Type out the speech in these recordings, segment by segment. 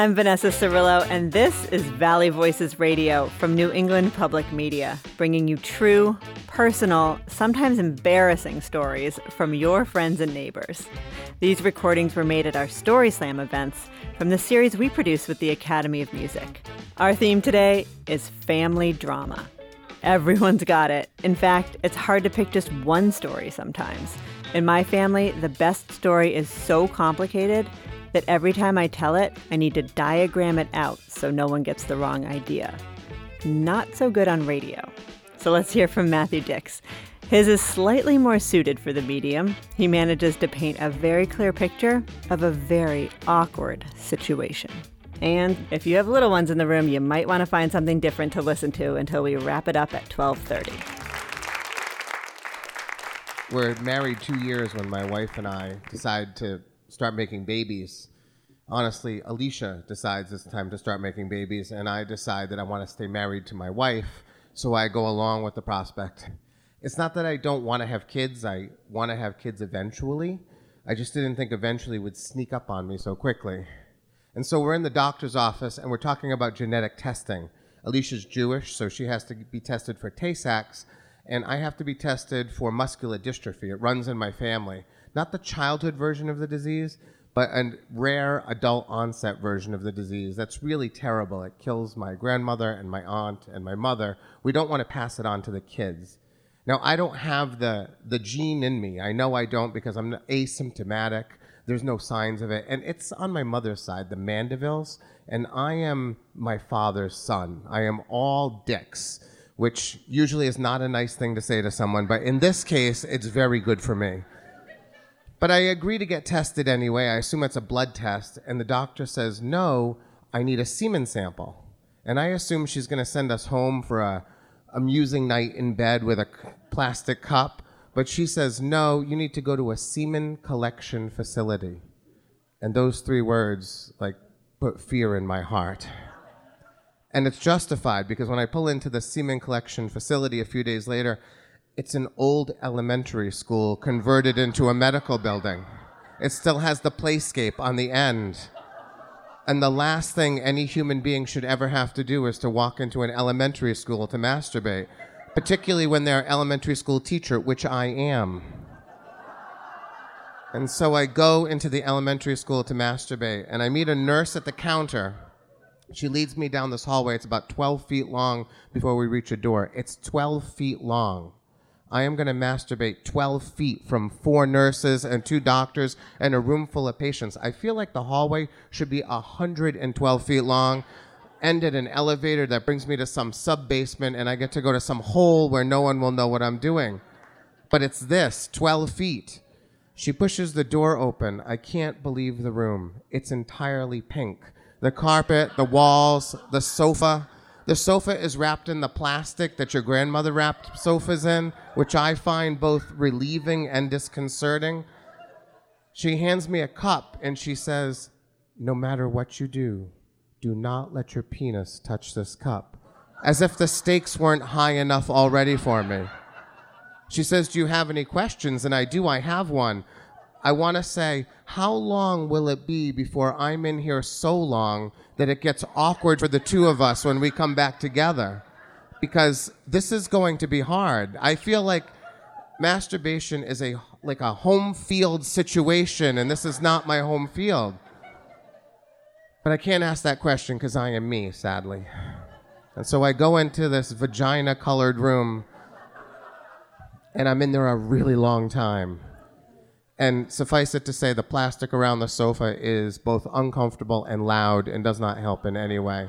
I'm Vanessa Cirillo, and this is Valley Voices Radio from New England Public Media, bringing you true, personal, sometimes embarrassing stories from your friends and neighbors. These recordings were made at our Story Slam events from the series we produce with the Academy of Music. Our theme today is family drama. Everyone's got it. In fact, it's hard to pick just one story sometimes. In my family, the best story is so complicated that every time I tell it, I need to diagram it out so no one gets the wrong idea. Not so good on radio. So let's hear from Matthew Dicks. His is slightly more suited for the medium. He manages to paint a very clear picture of a very awkward situation. And if you have little ones in the room, you might want to find something different to listen to until we wrap it up at 12:30. We're married 2 years when my wife and I decide to start making babies. Honestly, Elysha decides it's time to start making babies, and I decide that I want to stay married to my wife, so I go along with the prospect. It's not that I don't want to have kids, I want to have kids eventually. I just didn't think eventually would sneak up on me so quickly. And so we're in the doctor's office and we're talking about genetic testing. Elysha's Jewish, so she has to be tested for Tay Sachs, and I have to be tested for muscular dystrophy. It runs in my family not the childhood version of the disease, but a rare adult onset version of the disease. That's really terrible. It kills my grandmother and my aunt and my mother. We don't want to pass it on to the kids. Now, I don't have the, the gene in me. I know I don't because I'm asymptomatic. There's no signs of it. And it's on my mother's side, the Mandevilles, and I am my father's son. I am all dicks, which usually is not a nice thing to say to someone, but in this case, it's very good for me. But I agree to get tested anyway. I assume it's a blood test. And the doctor says, no, I need a semen sample. And I assume she's going to send us home for a amusing night in bed with a plastic cup. But she says, no, you need to go to a semen collection facility. And those three words, like, put fear in my heart. And it's justified because when I pull into the semen collection facility a few days later, it's an old elementary school converted into a medical building. It still has the playscape on the end. And the last thing any human being should ever have to do is to walk into an elementary school to masturbate, particularly when they're elementary school teacher, which I am. And so I go into the elementary school to masturbate, and I meet a nurse at the counter. She leads me down this hallway. It's about 12 feet long before we reach a door. It's 12 feet long. I am going to masturbate 12 feet from four nurses and two doctors and a room full of patients. I feel like the hallway should be 112 feet long, end at an elevator that brings me to some sub basement, and I get to go to some hole where no one will know what I'm doing. But it's this 12 feet. She pushes the door open. I can't believe the room. It's entirely pink. The carpet, the walls, the sofa, the sofa is wrapped in the plastic that your grandmother wrapped sofas in, which I find both relieving and disconcerting. She hands me a cup and she says, No matter what you do, do not let your penis touch this cup. As if the stakes weren't high enough already for me. She says, Do you have any questions? And I do, I have one. I want to say, how long will it be before I'm in here so long that it gets awkward for the two of us when we come back together? Because this is going to be hard. I feel like masturbation is a like a home field situation, and this is not my home field. But I can't ask that question because I am me, sadly. And so I go into this vagina colored room, and I'm in there a really long time. And suffice it to say, the plastic around the sofa is both uncomfortable and loud and does not help in any way.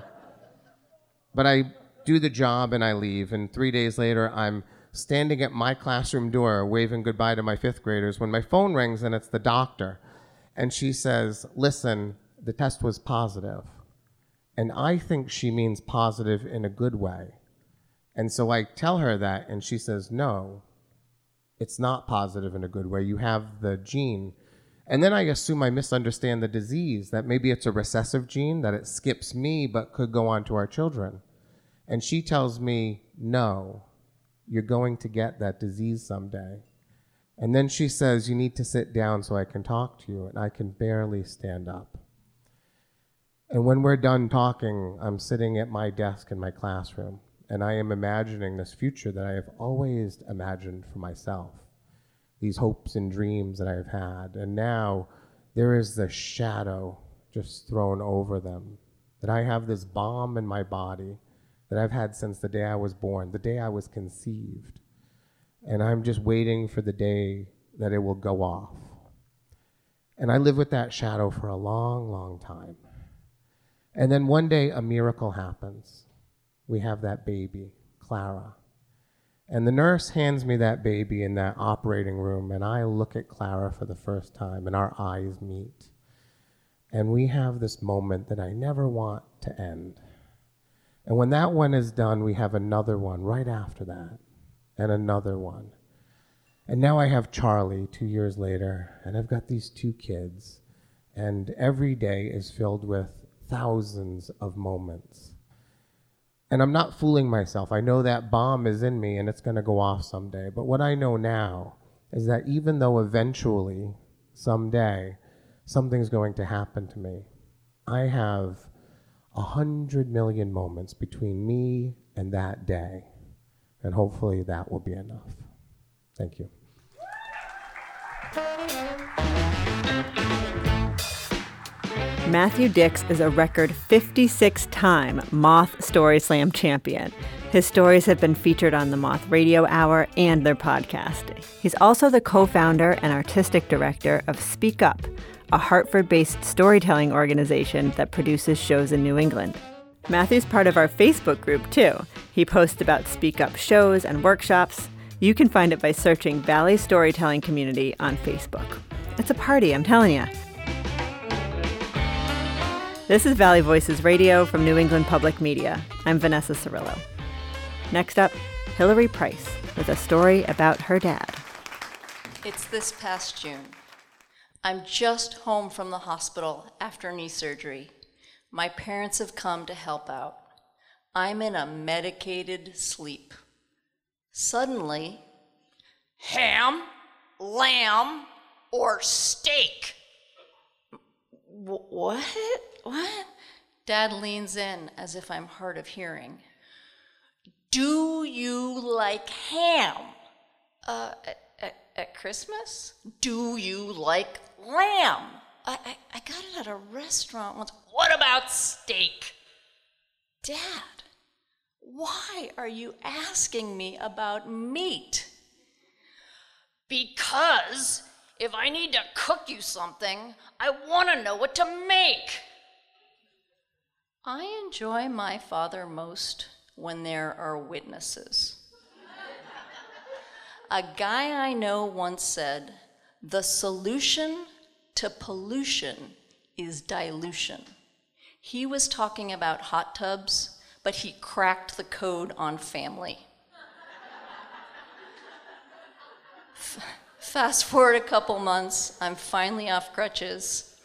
But I do the job and I leave. And three days later, I'm standing at my classroom door waving goodbye to my fifth graders when my phone rings and it's the doctor. And she says, Listen, the test was positive. And I think she means positive in a good way. And so I tell her that, and she says, No, it's not positive in a good way. You have the gene. And then I assume I misunderstand the disease, that maybe it's a recessive gene, that it skips me but could go on to our children. And she tells me, no, you're going to get that disease someday. And then she says, you need to sit down so I can talk to you. And I can barely stand up. And when we're done talking, I'm sitting at my desk in my classroom, and I am imagining this future that I have always imagined for myself, these hopes and dreams that I have had. And now there is the shadow just thrown over them, that I have this bomb in my body that I've had since the day I was born, the day I was conceived. And I'm just waiting for the day that it will go off. And I live with that shadow for a long, long time. And then one day a miracle happens. We have that baby, Clara. And the nurse hands me that baby in that operating room, and I look at Clara for the first time, and our eyes meet. And we have this moment that I never want to end. And when that one is done, we have another one right after that, and another one. And now I have Charlie two years later, and I've got these two kids, and every day is filled with thousands of moments. And I'm not fooling myself. I know that bomb is in me and it's going to go off someday. But what I know now is that even though eventually, someday, something's going to happen to me, I have a hundred million moments between me and that day. And hopefully that will be enough. Thank you. Matthew Dicks is a record 56 time Moth Story Slam champion. His stories have been featured on the Moth Radio Hour and their podcast. He's also the co founder and artistic director of Speak Up, a Hartford based storytelling organization that produces shows in New England. Matthew's part of our Facebook group, too. He posts about Speak Up shows and workshops. You can find it by searching Valley Storytelling Community on Facebook. It's a party, I'm telling you. This is Valley Voices Radio from New England Public Media. I'm Vanessa Cirillo. Next up, Hilary Price with a story about her dad. It's this past June. I'm just home from the hospital after knee surgery. My parents have come to help out. I'm in a medicated sleep. Suddenly, ham, lamb, or steak? What? What? Dad leans in as if I'm hard of hearing. Do you like ham? Uh, at, at Christmas? Do you like lamb? I, I, I got it at a restaurant once. What about steak? Dad, why are you asking me about meat? Because if I need to cook you something, I want to know what to make. I enjoy my father most when there are witnesses. A guy I know once said, The solution to pollution is dilution. He was talking about hot tubs, but he cracked the code on family. Fast forward a couple months, I'm finally off crutches,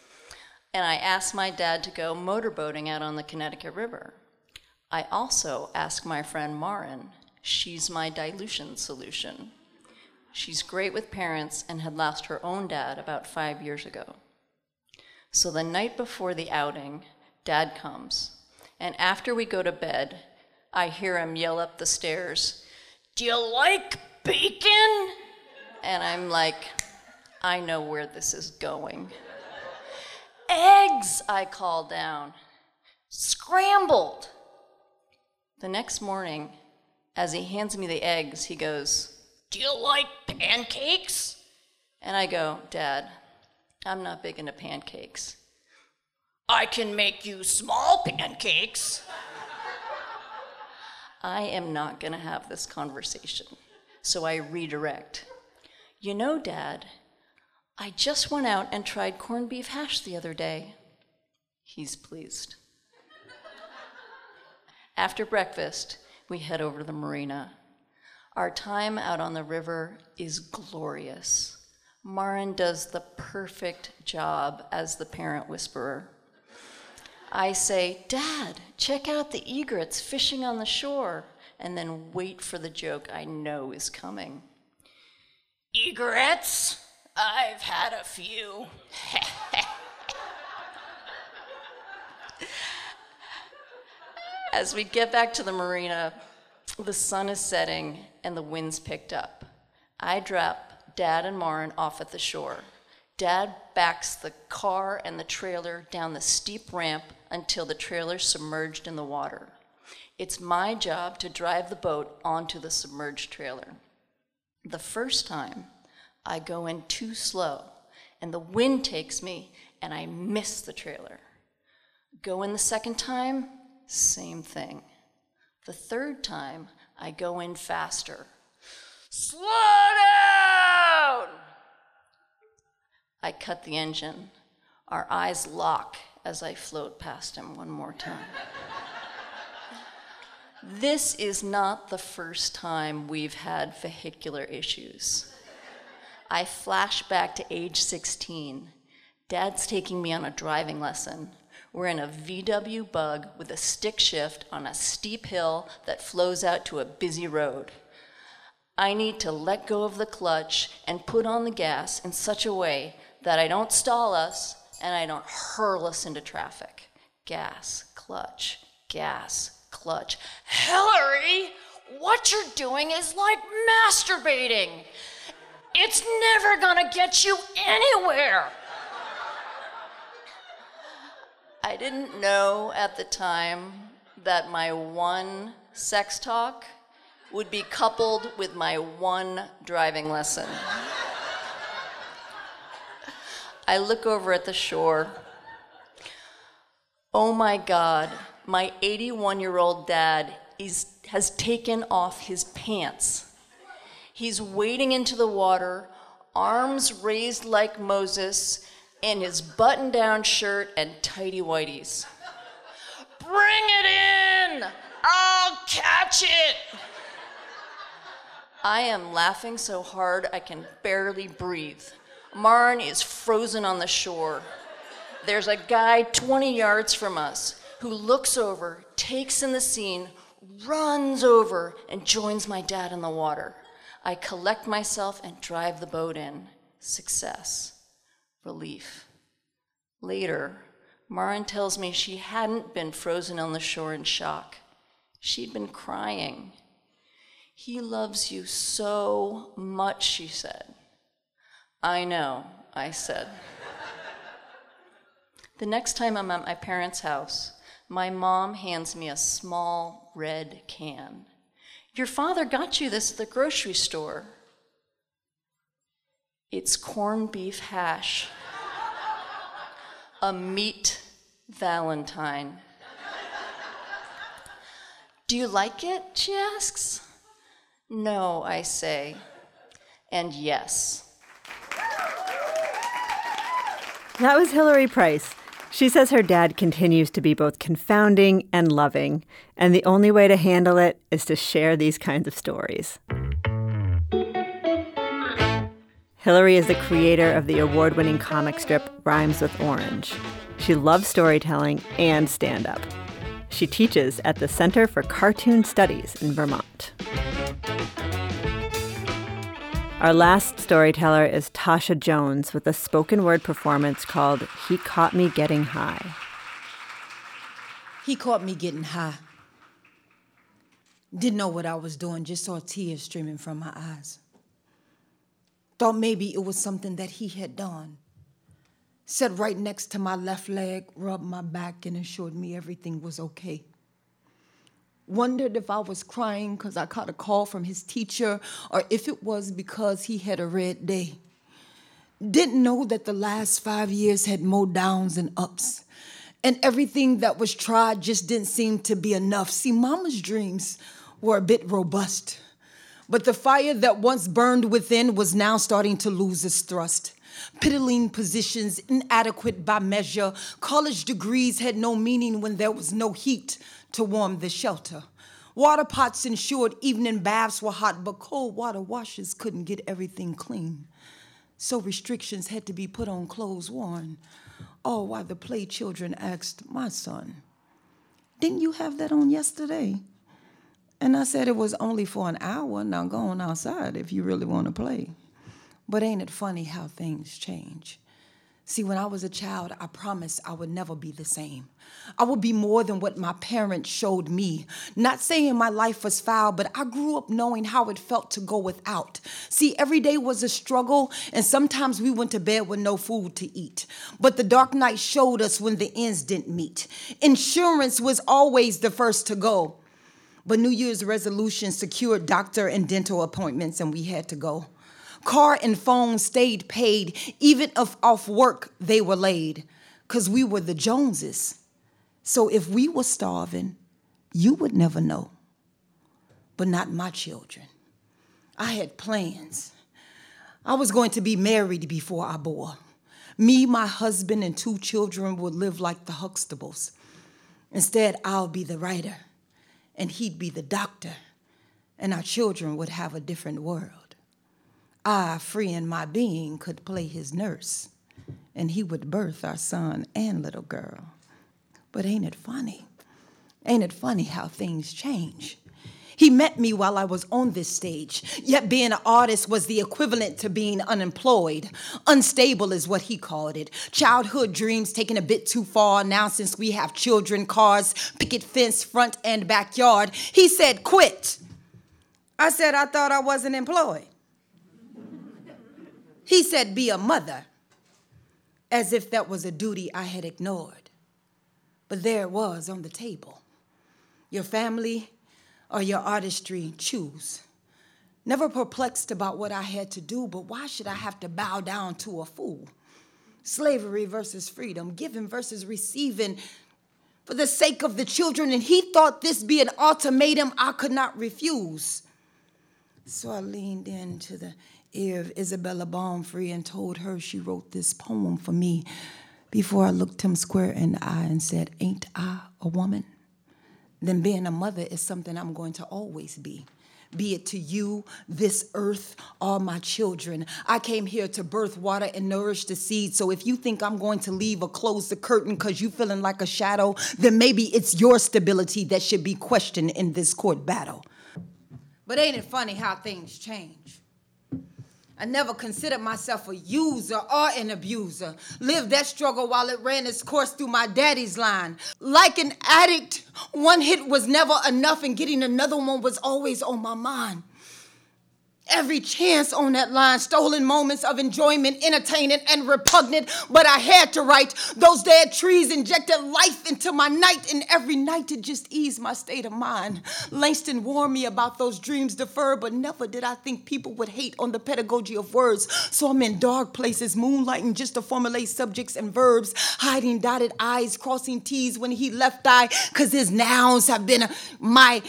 and I asked my dad to go motorboating out on the Connecticut River. I also asked my friend Marin, she's my dilution solution. She's great with parents and had lost her own dad about five years ago. So the night before the outing, dad comes, and after we go to bed, I hear him yell up the stairs, Do you like bacon? And I'm like, I know where this is going. Eggs, I call down, scrambled. The next morning, as he hands me the eggs, he goes, Do you like pancakes? And I go, Dad, I'm not big into pancakes. I can make you small pancakes. I am not going to have this conversation. So I redirect. You know, Dad, I just went out and tried corned beef hash the other day. He's pleased. After breakfast, we head over to the marina. Our time out on the river is glorious. Marin does the perfect job as the parent whisperer. I say, Dad, check out the egrets fishing on the shore, and then wait for the joke I know is coming. Egrets? I've had a few. As we get back to the marina, the sun is setting and the wind's picked up. I drop Dad and Marin off at the shore. Dad backs the car and the trailer down the steep ramp until the trailer's submerged in the water. It's my job to drive the boat onto the submerged trailer. The first time, I go in too slow, and the wind takes me, and I miss the trailer. Go in the second time, same thing. The third time, I go in faster. Slow down! I cut the engine. Our eyes lock as I float past him one more time. This is not the first time we've had vehicular issues. I flash back to age 16. Dad's taking me on a driving lesson. We're in a VW bug with a stick shift on a steep hill that flows out to a busy road. I need to let go of the clutch and put on the gas in such a way that I don't stall us and I don't hurl us into traffic. Gas, clutch, gas, clutch. Hilary, what you're doing is like masturbating. It's never gonna get you anywhere. I didn't know at the time that my one sex talk would be coupled with my one driving lesson. I look over at the shore. Oh my God, my 81 year old dad is, has taken off his pants. He's wading into the water, arms raised like Moses, in his button down shirt and tighty whities. Bring it in! I'll catch it! I am laughing so hard I can barely breathe. Marin is frozen on the shore. There's a guy 20 yards from us who looks over, takes in the scene, runs over, and joins my dad in the water. I collect myself and drive the boat in. Success. Relief. Later, Marin tells me she hadn't been frozen on the shore in shock. She'd been crying. He loves you so much, she said. I know, I said. the next time I'm at my parents' house, my mom hands me a small red can. Your father got you this at the grocery store. It's corned beef hash, a meat Valentine. Do you like it? She asks. No, I say, and yes. That was Hilary Price. She says her dad continues to be both confounding and loving, and the only way to handle it is to share these kinds of stories. Hilary is the creator of the award winning comic strip Rhymes with Orange. She loves storytelling and stand up. She teaches at the Center for Cartoon Studies in Vermont. Our last storyteller is Tasha Jones with a spoken word performance called He Caught Me Getting High. He caught me getting high. Didn't know what I was doing, just saw tears streaming from my eyes. Thought maybe it was something that he had done. Sat right next to my left leg, rubbed my back, and assured me everything was okay. Wondered if I was crying because I caught a call from his teacher or if it was because he had a red day. Didn't know that the last five years had more downs and ups. And everything that was tried just didn't seem to be enough. See, mama's dreams were a bit robust. But the fire that once burned within was now starting to lose its thrust. Piddling positions, inadequate by measure. College degrees had no meaning when there was no heat to warm the shelter. Water pots ensured evening baths were hot, but cold water washers couldn't get everything clean. So restrictions had to be put on clothes worn. All while the play children asked my son, Didn't you have that on yesterday? And I said it was only for an hour. Now go on outside if you really want to play. But ain't it funny how things change? See, when I was a child, I promised I would never be the same. I would be more than what my parents showed me. Not saying my life was foul, but I grew up knowing how it felt to go without. See, every day was a struggle, and sometimes we went to bed with no food to eat. But the dark night showed us when the ends didn't meet. Insurance was always the first to go. But New Year's resolution secured doctor and dental appointments, and we had to go. Car and phone stayed paid, even if off work they were laid, because we were the Joneses. So if we were starving, you would never know. But not my children. I had plans. I was going to be married before I bore. Me, my husband, and two children would live like the Huxtables. Instead, I'll be the writer, and he'd be the doctor, and our children would have a different world. I, free in my being, could play his nurse, and he would birth our son and little girl. But ain't it funny? Ain't it funny how things change? He met me while I was on this stage, yet being an artist was the equivalent to being unemployed. Unstable is what he called it. Childhood dreams taken a bit too far now since we have children, cars, picket fence, front and backyard. He said, quit. I said, I thought I wasn't employed. He said, Be a mother, as if that was a duty I had ignored. But there it was on the table. Your family or your artistry, choose. Never perplexed about what I had to do, but why should I have to bow down to a fool? Slavery versus freedom, giving versus receiving for the sake of the children, and he thought this be an ultimatum I could not refuse. So I leaned into the ear of Isabella Baumfree and told her she wrote this poem for me before I looked him square in the eye and said, Ain't I a woman? Then being a mother is something I'm going to always be. Be it to you, this earth, all my children. I came here to birth, water, and nourish the seed. So if you think I'm going to leave or close the curtain because you're feeling like a shadow, then maybe it's your stability that should be questioned in this court battle. But ain't it funny how things change? I never considered myself a user or an abuser. Lived that struggle while it ran its course through my daddy's line. Like an addict, one hit was never enough, and getting another one was always on my mind every chance on that line, stolen moments of enjoyment, entertaining and repugnant. But I had to write. Those dead trees injected life into my night, and every night to just ease my state of mind. Langston warned me about those dreams deferred, but never did I think people would hate on the pedagogy of words. So I'm in dark places, moonlighting just to formulate subjects and verbs, hiding dotted eyes, crossing T's when he left eye, cause his nouns have been my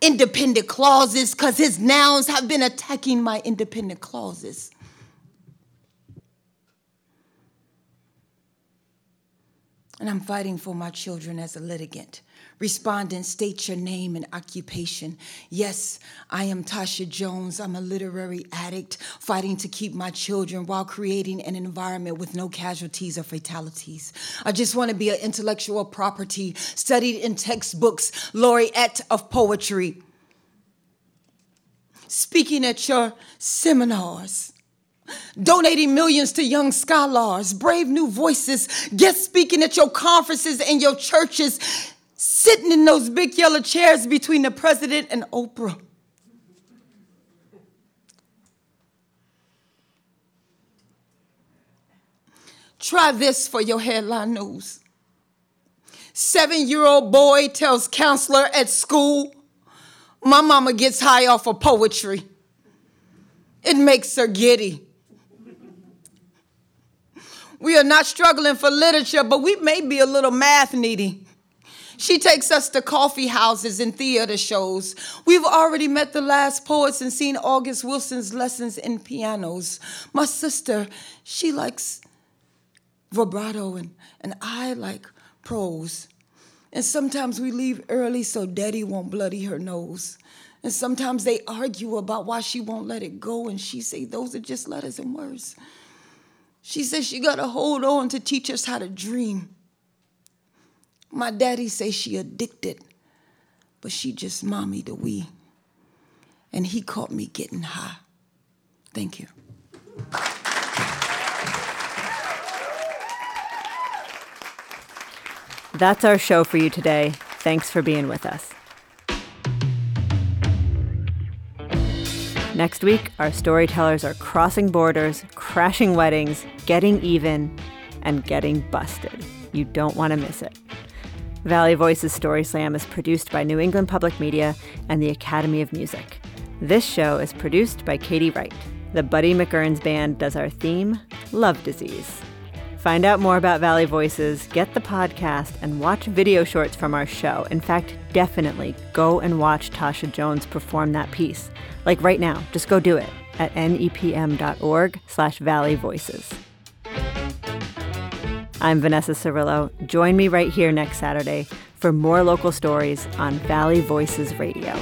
independent clauses because his nouns have been attacking my independent clauses. And I'm fighting for my children as a litigant. Respondent, state your name and occupation. Yes, I am Tasha Jones. I'm a literary addict fighting to keep my children while creating an environment with no casualties or fatalities. I just want to be an intellectual property, studied in textbooks, laureate of poetry, speaking at your seminars donating millions to young scholars, brave new voices, guest speaking at your conferences and your churches, sitting in those big yellow chairs between the president and Oprah. Try this for your headline news. Seven year old boy tells counselor at school, My mama gets high off of poetry. It makes her giddy. We are not struggling for literature, but we may be a little math needy. She takes us to coffee houses and theater shows. We've already met the last poets and seen August Wilson's lessons in pianos. My sister, she likes vibrato, and, and I like prose. And sometimes we leave early so daddy won't bloody her nose. And sometimes they argue about why she won't let it go, and she say those are just letters and words. She says she gotta hold on to teach us how to dream. My daddy say she addicted, but she just mommy the we. And he caught me getting high. Thank you. That's our show for you today. Thanks for being with us. Next week, our storytellers are crossing borders, crashing weddings, getting even, and getting busted. You don't want to miss it. Valley Voices Story Slam is produced by New England Public Media and the Academy of Music. This show is produced by Katie Wright. The Buddy McEarns Band does our theme, Love Disease. Find out more about Valley Voices, get the podcast, and watch video shorts from our show. In fact, definitely go and watch Tasha Jones perform that piece. Like right now, just go do it at nepm.org slash Valley Voices. I'm Vanessa Cirillo. Join me right here next Saturday for more local stories on Valley Voices Radio.